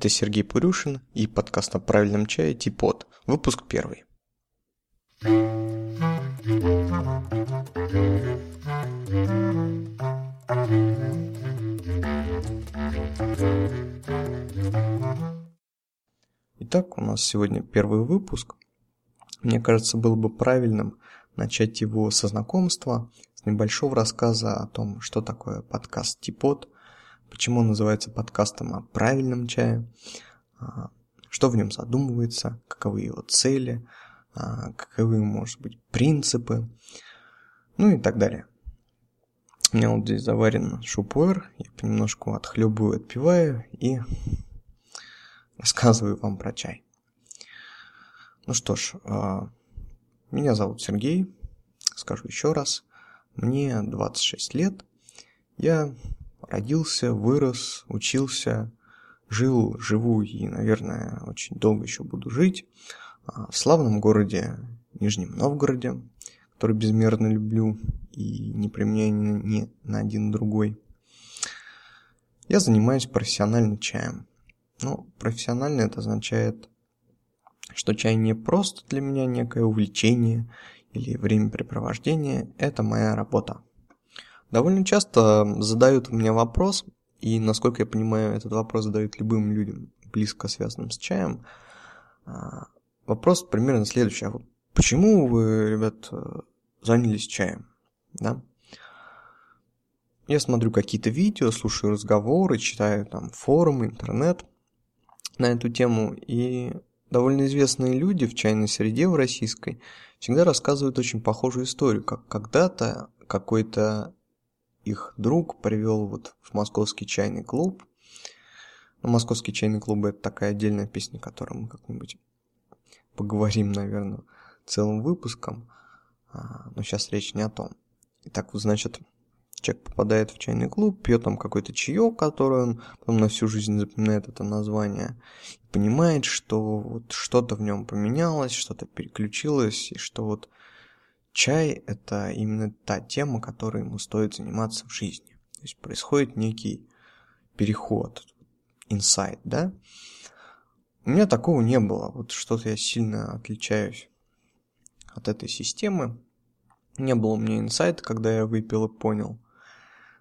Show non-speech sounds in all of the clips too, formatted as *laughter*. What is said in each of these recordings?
Это Сергей Пурюшин и подкаст о правильном чае Типот, выпуск первый. Итак, у нас сегодня первый выпуск. Мне кажется, было бы правильным начать его со знакомства, с небольшого рассказа о том, что такое подкаст Типот, почему он называется подкастом о правильном чае, а, что в нем задумывается, каковы его цели, а, каковы, может быть, принципы, ну и так далее. У меня вот здесь заварен шупуэр, я понемножку отхлебываю, отпиваю и *laughs* рассказываю вам про чай. Ну что ж, а, меня зовут Сергей, скажу еще раз, мне 26 лет, я родился, вырос, учился, жил, живу и, наверное, очень долго еще буду жить а, в славном городе Нижнем Новгороде, который безмерно люблю и не применяю ни на один другой. Я занимаюсь профессионально чаем. Ну, профессионально это означает, что чай не просто для меня некое увлечение или времяпрепровождение, это моя работа. Довольно часто задают мне вопрос, и, насколько я понимаю, этот вопрос задают любым людям, близко связанным с чаем. А, вопрос примерно следующий. А вот почему вы, ребят, занялись чаем? Да? Я смотрю какие-то видео, слушаю разговоры, читаю там форумы, интернет на эту тему, и довольно известные люди в чайной среде в российской всегда рассказывают очень похожую историю, как когда-то какой-то их друг привел вот в московский чайный клуб. Ну, московский чайный клуб это такая отдельная песня, о которой мы как-нибудь поговорим, наверное, целым выпуском. А, но сейчас речь не о том. Итак, вот, значит, человек попадает в чайный клуб, пьет там какой-то чаек, который он потом на всю жизнь запоминает это название, понимает, что вот что-то в нем поменялось, что-то переключилось, и что вот чай – это именно та тема, которой ему стоит заниматься в жизни. То есть происходит некий переход, инсайт, да? У меня такого не было. Вот что-то я сильно отличаюсь от этой системы. Не было у меня инсайта, когда я выпил и понял.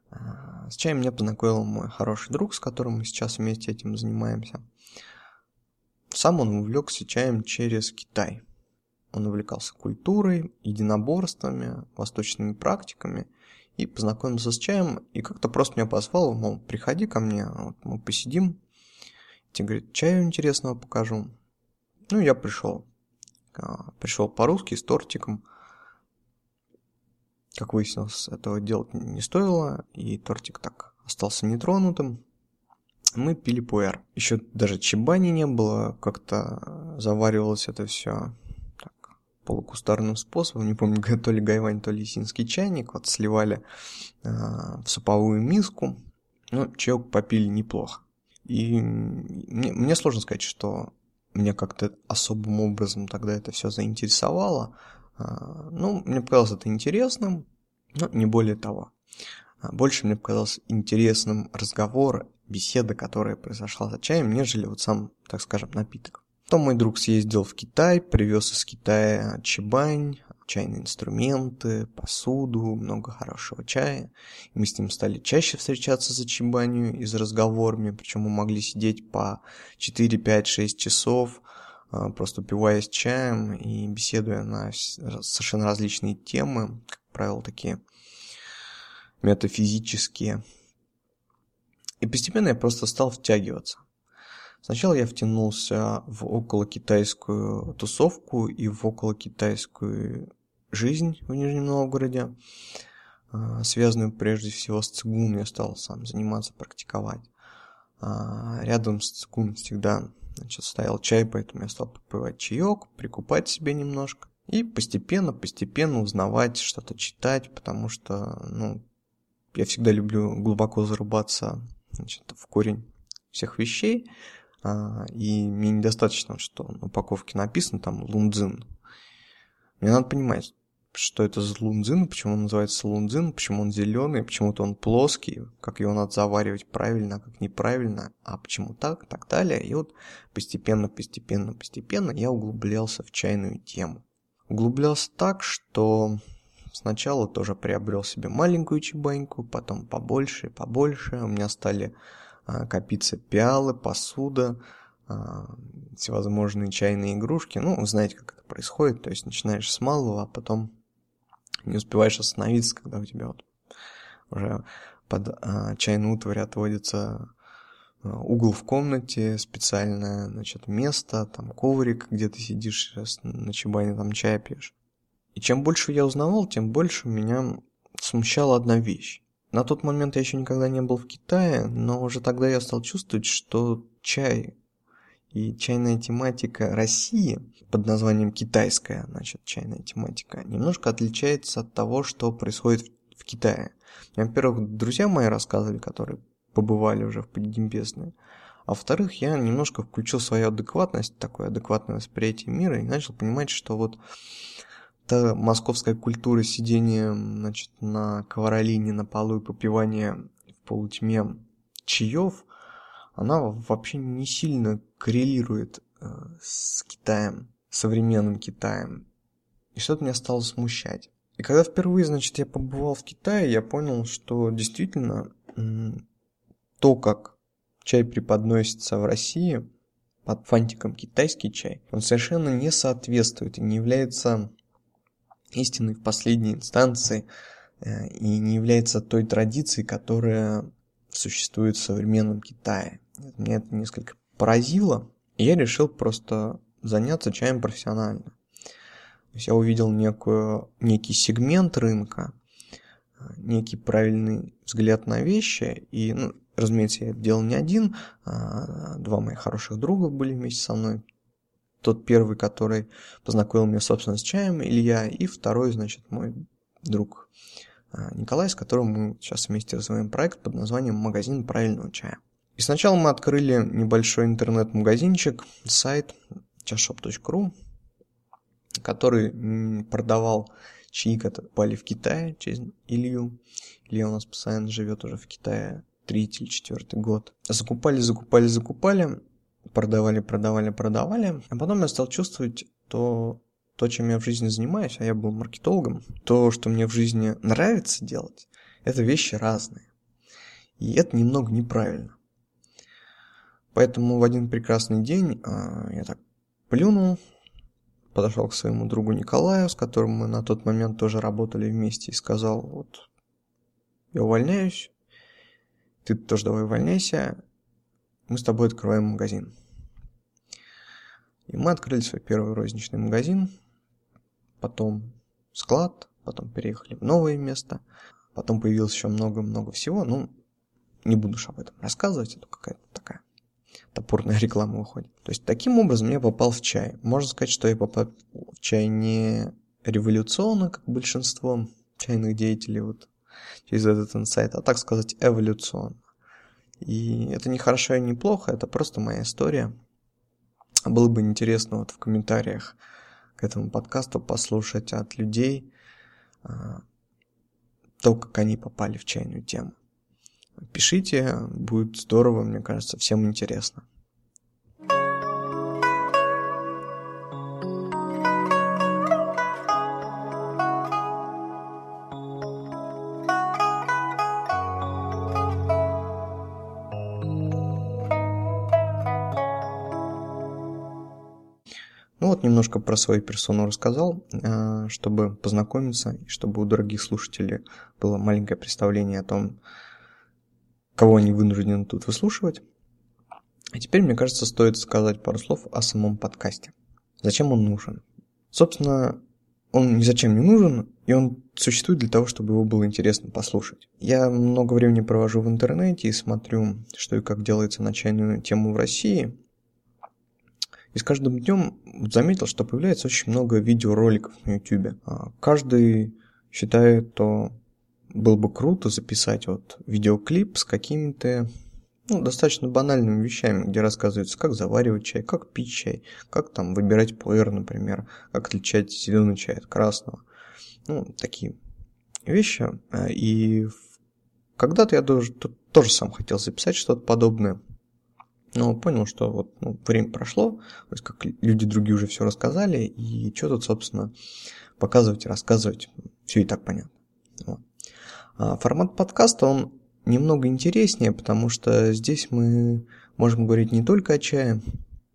А, с чаем меня познакомил мой хороший друг, с которым мы сейчас вместе этим занимаемся. Сам он увлекся чаем через Китай – он увлекался культурой, единоборствами, восточными практиками и познакомился с чаем, и как-то просто меня позвал, мол, приходи ко мне, вот мы посидим. Тебе говорит, чаю интересного покажу. Ну, я пришел. А, пришел по-русски с тортиком. Как выяснилось, этого делать не стоило, и тортик так остался нетронутым. Мы пили пуэр. Еще даже чебани не было, как-то заваривалось это все полукустарным способом, не помню, то ли гайвань, то ли синский чайник, вот сливали э, в суповую миску, ну, чаек попили неплохо. И мне, мне сложно сказать, что меня как-то особым образом тогда это все заинтересовало. А, ну, мне показалось это интересным, но не более того. А больше мне показалось интересным разговор, беседа, которая произошла за чаем, нежели вот сам, так скажем, напиток. Потом мой друг съездил в Китай, привез из Китая чебань, чайные инструменты, посуду, много хорошего чая. И мы с ним стали чаще встречаться за чебанью и за разговорами, причем мы могли сидеть по 4, 5, 6 часов, а, просто упиваясь чаем и беседуя на совершенно различные темы, как правило, такие метафизические. И постепенно я просто стал втягиваться. Сначала я втянулся в околокитайскую тусовку и в околокитайскую жизнь в Нижнем Новгороде, а, связанную прежде всего с цигун, я стал сам заниматься, практиковать. А, рядом с цигун всегда значит, стоял чай, поэтому я стал попивать чаек, прикупать себе немножко. И постепенно, постепенно узнавать, что-то читать, потому что, ну, я всегда люблю глубоко зарубаться значит, в корень всех вещей. А, и мне недостаточно, что на упаковке написано там лунзин. Мне надо понимать, что это за лунзин, почему он называется лунзин, почему он зеленый, почему-то он плоский, как его надо заваривать правильно, а как неправильно, а почему так, так далее. И вот постепенно, постепенно, постепенно я углублялся в чайную тему. Углублялся так, что сначала тоже приобрел себе маленькую чебаньку, потом побольше побольше. У меня стали а, копиться пиалы, посуда, а, всевозможные чайные игрушки. Ну, знаете, как это происходит. То есть начинаешь с малого, а потом не успеваешь остановиться, когда у тебя вот уже под а, чайную утварь отводится угол в комнате, специальное, значит, место, там коврик, где ты сидишь на чебане, там чай пьешь. И чем больше я узнавал, тем больше меня смущала одна вещь. На тот момент я еще никогда не был в Китае, но уже тогда я стал чувствовать, что чай и чайная тематика России под названием китайская, значит, чайная тематика, немножко отличается от того, что происходит в Китае. Во-первых, друзья мои рассказывали, которые побывали уже в Поднебесной. А во-вторых, я немножко включил свою адекватность, такое адекватное восприятие мира и начал понимать, что вот та московская культура сидения значит, на ковролине на полу и попивания в полутьме чаев, она вообще не сильно коррелирует э, с Китаем, современным Китаем. И что-то меня стало смущать. И когда впервые, значит, я побывал в Китае, я понял, что действительно то, как чай преподносится в России под фантиком китайский чай, он совершенно не соответствует и не является истиной в последней инстанции э, и не является той традицией, которая существует в современном Китае. Меня это несколько поразило, и я решил просто заняться чаем профессионально. То есть я увидел некую, некий сегмент рынка, э, некий правильный взгляд на вещи, и, ну, разумеется, я это делал не один, а два моих хороших друга были вместе со мной, тот первый, который познакомил меня, собственно, с чаем, Илья, и второй, значит, мой друг а, Николай, с которым мы сейчас вместе развиваем проект под названием «Магазин правильного чая». И сначала мы открыли небольшой интернет-магазинчик, сайт chashop.ru, который продавал чаи, которые попали в Китае через Илью. Илья у нас постоянно живет уже в Китае третий или четвертый год. Закупали, закупали, закупали продавали, продавали, продавали. А потом я стал чувствовать то, то, чем я в жизни занимаюсь, а я был маркетологом, то, что мне в жизни нравится делать, это вещи разные. И это немного неправильно. Поэтому в один прекрасный день а, я так плюнул, подошел к своему другу Николаю, с которым мы на тот момент тоже работали вместе, и сказал, вот, я увольняюсь, ты тоже давай увольняйся, мы с тобой открываем магазин. И мы открыли свой первый розничный магазин, потом склад, потом переехали в новое место, потом появилось еще много-много всего, ну, не буду уж об этом рассказывать, это какая-то такая топорная *laughs* реклама выходит. То есть таким образом я попал в чай. Можно сказать, что я попал в чай не революционно, как большинство чайных деятелей вот через этот инсайт, а так сказать эволюционно. И это не хорошо и не плохо, это просто моя история. Было бы интересно вот в комментариях к этому подкасту послушать от людей а, то, как они попали в чайную тему. Пишите, будет здорово, мне кажется, всем интересно. Немножко про свою персону рассказал, а, чтобы познакомиться, и чтобы у дорогих слушателей было маленькое представление о том, кого они вынуждены тут выслушивать. А теперь, мне кажется, стоит сказать пару слов о самом подкасте. Зачем он нужен? Собственно, он ни зачем не нужен, и он существует для того, чтобы его было интересно послушать. Я много времени провожу в интернете и смотрю, что и как делается на чайную тему в России – и с каждым днем заметил, что появляется очень много видеороликов на YouTube. А каждый считает, что было бы круто записать вот видеоклип с какими-то ну, достаточно банальными вещами, где рассказывается, как заваривать чай, как пить чай, как там выбирать пуэр, например, как отличать зеленый чай от красного. Ну, такие вещи. И когда-то я тоже, тоже сам хотел записать что-то подобное. Но понял, что вот ну, время прошло, то есть как люди другие уже все рассказали, и что тут, собственно, показывать и рассказывать, все и так понятно. Вот. А формат подкаста, он немного интереснее, потому что здесь мы можем говорить не только о чае,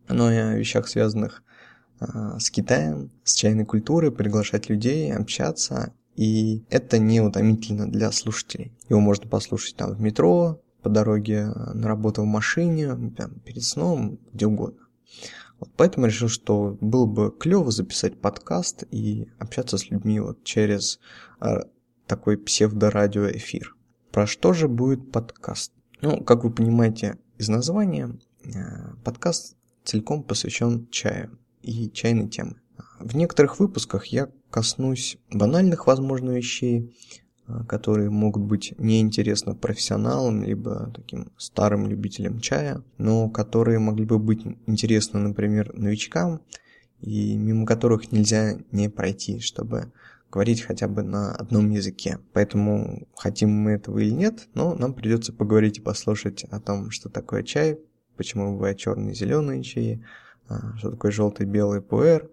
но и о вещах, связанных а, с Китаем, с чайной культурой, приглашать людей, общаться. И это не утомительно для слушателей. Его можно послушать там в метро, по дороге на работу в машине, прям перед сном, где угодно. Вот поэтому решил, что было бы клево записать подкаст и общаться с людьми вот через э, такой псевдорадиоэфир. Про что же будет подкаст? Ну, как вы понимаете из названия, э, подкаст целиком посвящен чаю и чайной темы. В некоторых выпусках я коснусь банальных, возможно, вещей, которые могут быть неинтересны профессионалам, либо таким старым любителям чая, но которые могли бы быть интересны, например, новичкам, и мимо которых нельзя не пройти, чтобы говорить хотя бы на одном языке. Поэтому хотим мы этого или нет, но нам придется поговорить и послушать о том, что такое чай, почему бывают черные и зеленые чаи, а, что такое желтый белый пуэр,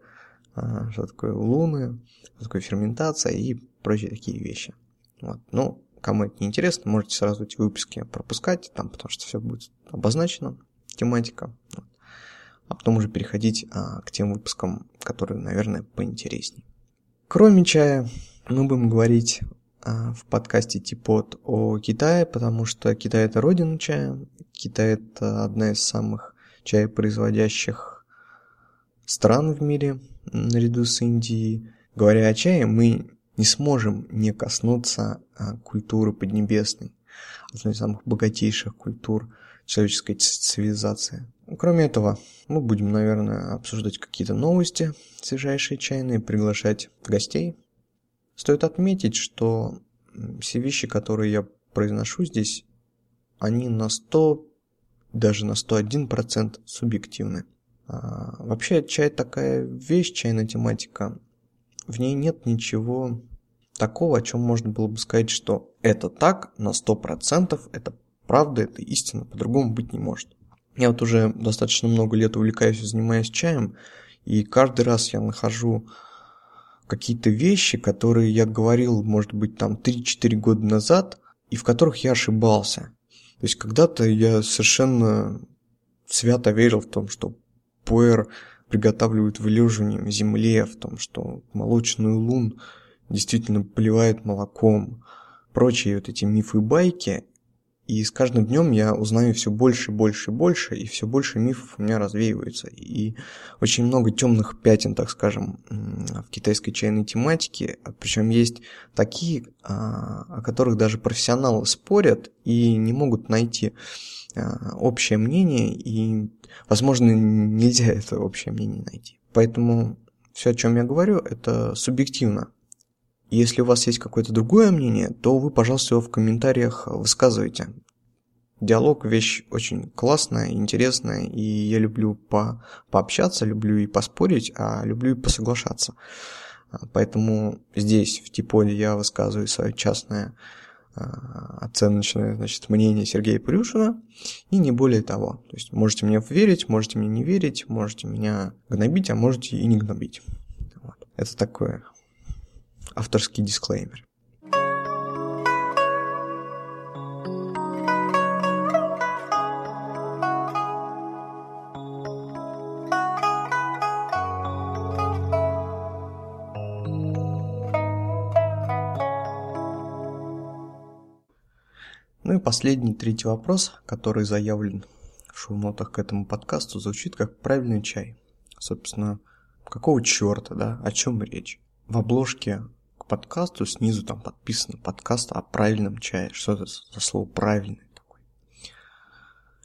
а, что такое луны, что такое ферментация и прочие такие вещи. Вот. Ну, кому это не интересно, можете сразу эти выпуски пропускать, там, потому что все будет обозначено, тематика. Вот. А потом уже переходить а, к тем выпускам, которые, наверное, поинтереснее. Кроме чая, мы будем говорить а, в подкасте Типот о Китае, потому что Китай это родина чая, Китай это одна из самых чаепроизводящих стран в мире, наряду с Индией. Говоря о чае, мы не сможем не коснуться а, культуры Поднебесной, одной из самых богатейших культур человеческой цивилизации. Кроме этого, мы будем, наверное, обсуждать какие-то новости, свежайшие чайные, приглашать гостей. Стоит отметить, что все вещи, которые я произношу здесь, они на 100, даже на 101% субъективны. А, вообще, чай такая вещь, чайная тематика, в ней нет ничего такого, о чем можно было бы сказать, что это так на 100%, это правда, это истина, по-другому быть не может. Я вот уже достаточно много лет увлекаюсь и занимаюсь чаем, и каждый раз я нахожу какие-то вещи, которые я говорил, может быть, там 3-4 года назад, и в которых я ошибался. То есть когда-то я совершенно свято верил в том, что пуэр приготавливают вылеживанием в земле, в том, что молочную лун действительно поливает молоком, прочие вот эти мифы и байки. И с каждым днем я узнаю все больше, больше, больше, и все больше мифов у меня развеивается. И очень много темных пятен, так скажем, в китайской чайной тематике. Причем есть такие, а, о которых даже профессионалы спорят и не могут найти а, общее мнение, и, возможно, нельзя это общее мнение найти. Поэтому все, о чем я говорю, это субъективно. Если у вас есть какое-то другое мнение, то вы, пожалуйста, его в комментариях высказывайте. Диалог – вещь очень классная, интересная, и я люблю по пообщаться, люблю и поспорить, а люблю и посоглашаться. Поэтому здесь, в Типоде, я высказываю свое частное а, оценочное значит, мнение Сергея Плюшина, и не более того. То есть можете мне верить, можете мне не верить, можете меня гнобить, а можете и не гнобить. Вот. Это такой авторский дисклеймер. Ну и последний, третий вопрос, который заявлен в шоу-нотах к этому подкасту, звучит как правильный чай. Собственно, какого черта, да, о чем речь? В обложке подкасту снизу там подписано подкаст о правильном чае. Что это за слово правильный такой?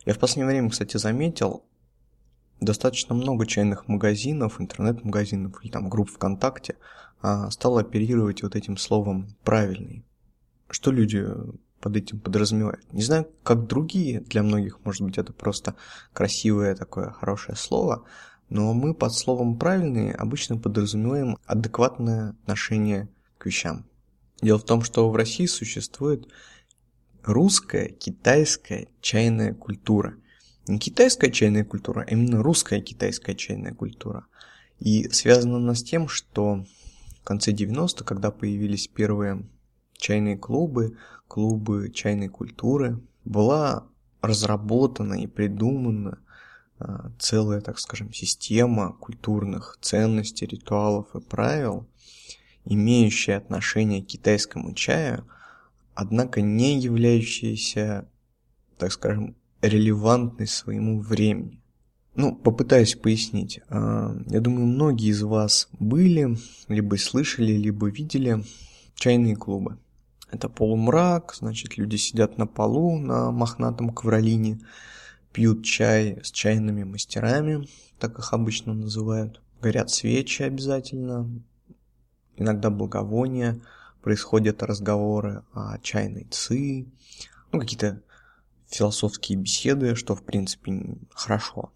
Я в последнее время, кстати, заметил, достаточно много чайных магазинов, интернет-магазинов или там групп ВКонтакте а, стало оперировать вот этим словом «правильный». Что люди под этим подразумевает. Не знаю, как другие, для многих, может быть, это просто красивое такое хорошее слово, но мы под словом «правильные» обычно подразумеваем адекватное отношение вещам. Дело в том, что в России существует русская, китайская чайная культура. Не китайская чайная культура, а именно русская китайская чайная культура. И связано она с тем, что в конце 90-х, когда появились первые чайные клубы, клубы чайной культуры, была разработана и придумана а, целая, так скажем, система культурных ценностей, ритуалов и правил, имеющая отношение к китайскому чаю, однако не являющаяся, так скажем, релевантной своему времени. Ну, попытаюсь пояснить. А, я думаю, многие из вас были, либо слышали, либо видели чайные клубы. Это полумрак, значит, люди сидят на полу на мохнатом ковролине, пьют чай с чайными мастерами, так их обычно называют. Горят свечи обязательно, иногда благовония, происходят разговоры о чайной ци, ну, какие-то философские беседы, что, в принципе, хорошо.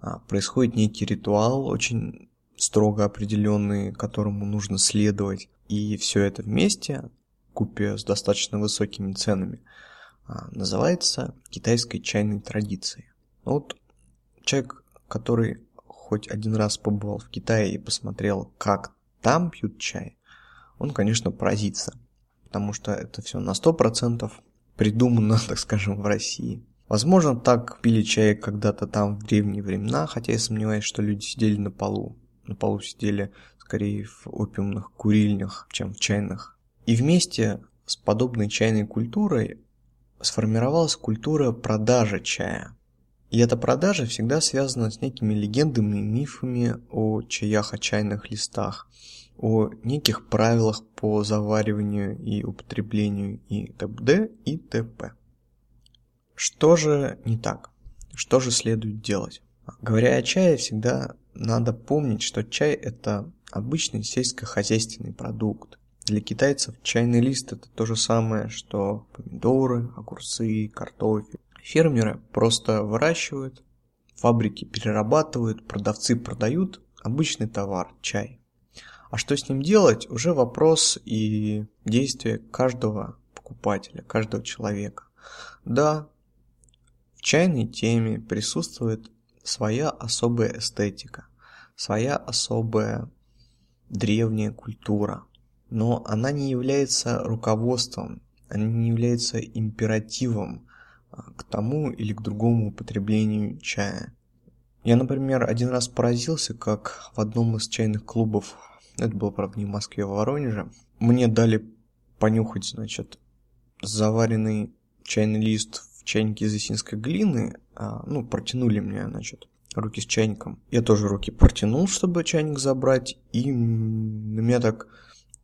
А, происходит некий ритуал, очень строго определенный, которому нужно следовать. И все это вместе, купе с достаточно высокими ценами, а, называется китайской чайной традицией. Вот человек, который хоть один раз побывал в Китае и посмотрел, как там пьют чай, он, конечно, поразится, потому что это все на 100% придумано, *laughs* так скажем, в России. Возможно, так пили чай когда-то там в древние времена, хотя я сомневаюсь, что люди сидели на полу. На полу сидели скорее в опиумных курильнях, чем в чайных. И вместе с подобной чайной культурой сформировалась культура продажи чая. И эта продажа всегда связана с некими легендами и мифами о чаях, о чайных листах, о неких правилах по завариванию и употреблению и т.д. и т.п. Что же не так? Что же следует делать? Говоря о чае, всегда надо помнить, что чай – это обычный сельскохозяйственный продукт. Для китайцев чайный лист – это то же самое, что помидоры, огурцы, картофель. Фермеры просто выращивают, фабрики перерабатывают, продавцы продают обычный товар – чай. А что с ним делать, уже вопрос и действие каждого покупателя, каждого человека. Да, в чайной теме присутствует своя особая эстетика, своя особая древняя культура, но она не является руководством, она не является императивом к тому или к другому употреблению чая. Я, например, один раз поразился, как в одном из чайных клубов, это было, правда, не в Москве, а в Воронеже, мне дали понюхать, значит, заваренный чайный лист в чайнике из осинской глины, а, ну, протянули мне, значит, руки с чайником. Я тоже руки протянул, чтобы чайник забрать, и на меня так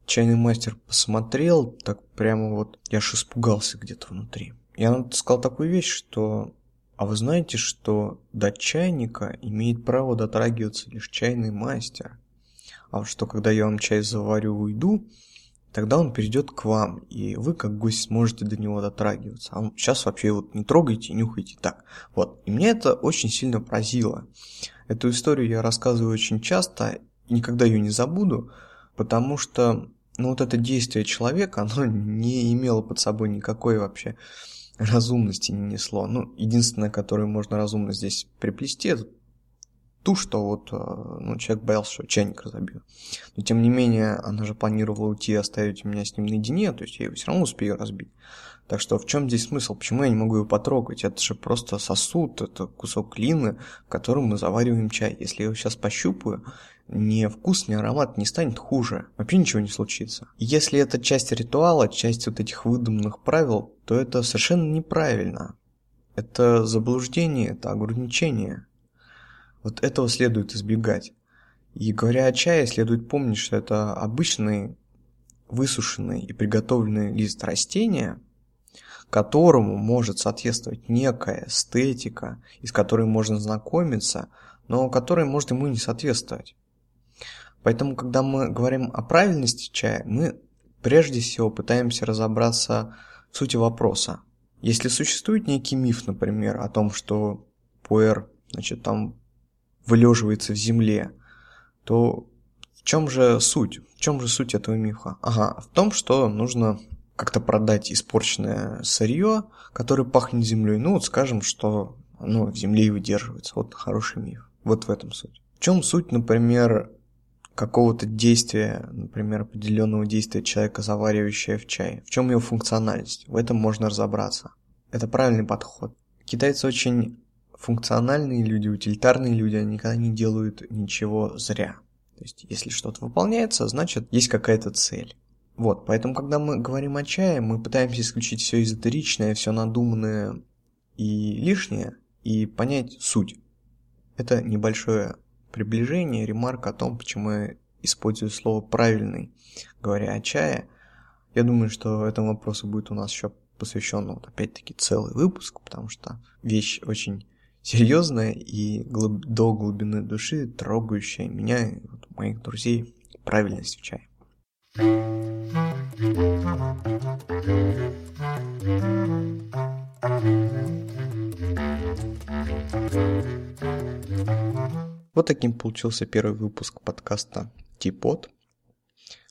чайный мастер посмотрел, так прямо вот, я аж испугался где-то внутри. Я сказал такую вещь, что а вы знаете, что до чайника имеет право дотрагиваться лишь чайный мастер? А вот что, когда я вам чай заварю, уйду, тогда он перейдет к вам, и вы как гость сможете до него дотрагиваться. А сейчас вообще вот не трогайте, нюхайте так. Вот. И мне это очень сильно поразило. Эту историю я рассказываю очень часто, и никогда ее не забуду, потому что ну, вот это действие человека, оно *laughs* не имело под собой никакой вообще разумности не несло. Ну, единственное, которое можно разумно здесь приплести, это ту, что вот э, ну, человек боялся, что чайник разобью. Но тем не менее, она же планировала уйти и оставить меня с ним наедине, то есть я его все равно успею разбить. Так что в чем здесь смысл? Почему я не могу его потрогать? Это же просто сосуд, это кусок глины, в котором мы завариваем чай. Если я его сейчас пощупаю, ни вкус, ни аромат не станет хуже. Вообще ничего не случится. Если это часть ритуала, часть вот этих выдуманных правил, то это совершенно неправильно. Это заблуждение, это ограничение. Вот этого следует избегать. И говоря о чае, следует помнить, что это обычный высушенный и приготовленный лист растения, которому может соответствовать некая эстетика, из которой можно знакомиться, но которой может ему не соответствовать. Поэтому, когда мы говорим о правильности чая, мы прежде всего пытаемся разобраться в сути вопроса. Если существует некий миф, например, о том, что пуэр, значит, там вылеживается в земле, то В чем же суть? В чем же суть этого мифа? Ага, в том, что нужно как-то продать испорченное сырье, которое пахнет землей. Ну вот скажем, что оно в земле и выдерживается. Вот хороший миф. Вот в этом суть. В чем суть, например, какого-то действия, например, определенного действия человека, заваривающего в чай? В чем его функциональность? В этом можно разобраться. Это правильный подход. Китайцы очень функциональные люди, утилитарные люди, они никогда не делают ничего зря. То есть, если что-то выполняется, значит, есть какая-то цель. Вот, поэтому, когда мы говорим о чае, мы пытаемся исключить все эзотеричное, все надуманное и лишнее, и понять суть. Это небольшое приближение, ремарка о том, почему я использую слово «правильный», говоря о чае. Я думаю, что этому вопросу будет у нас еще посвящен, вот опять-таки, целый выпуск, потому что вещь очень серьезная и глуб... до глубины души трогающая меня и вот, моих друзей правильность в чае. Вот таким получился первый выпуск подкаста Типот.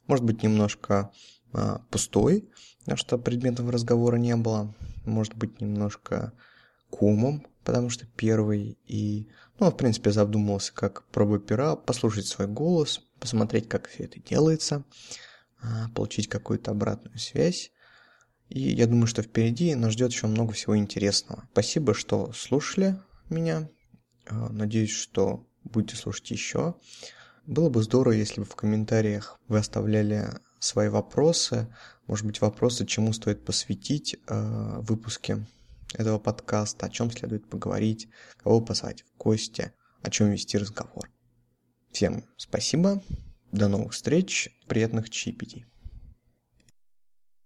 Может быть, немножко а, пустой, потому что предметов разговора не было. Может быть, немножко кумом, потому что первый и, ну, в принципе, задумался как пробы пера, послушать свой голос, посмотреть, как все это делается, а, получить какую-то обратную связь. И я думаю, что впереди нас ждет еще много всего интересного. Спасибо, что слушали меня. А, надеюсь, что будете слушать еще. Было бы здорово, если бы в комментариях вы оставляли свои вопросы, может быть, вопросы, чему стоит посвятить э, выпуске этого подкаста, о чем следует поговорить, кого позвать в гости, о чем вести разговор. Всем спасибо, до новых встреч, приятных чаепитий.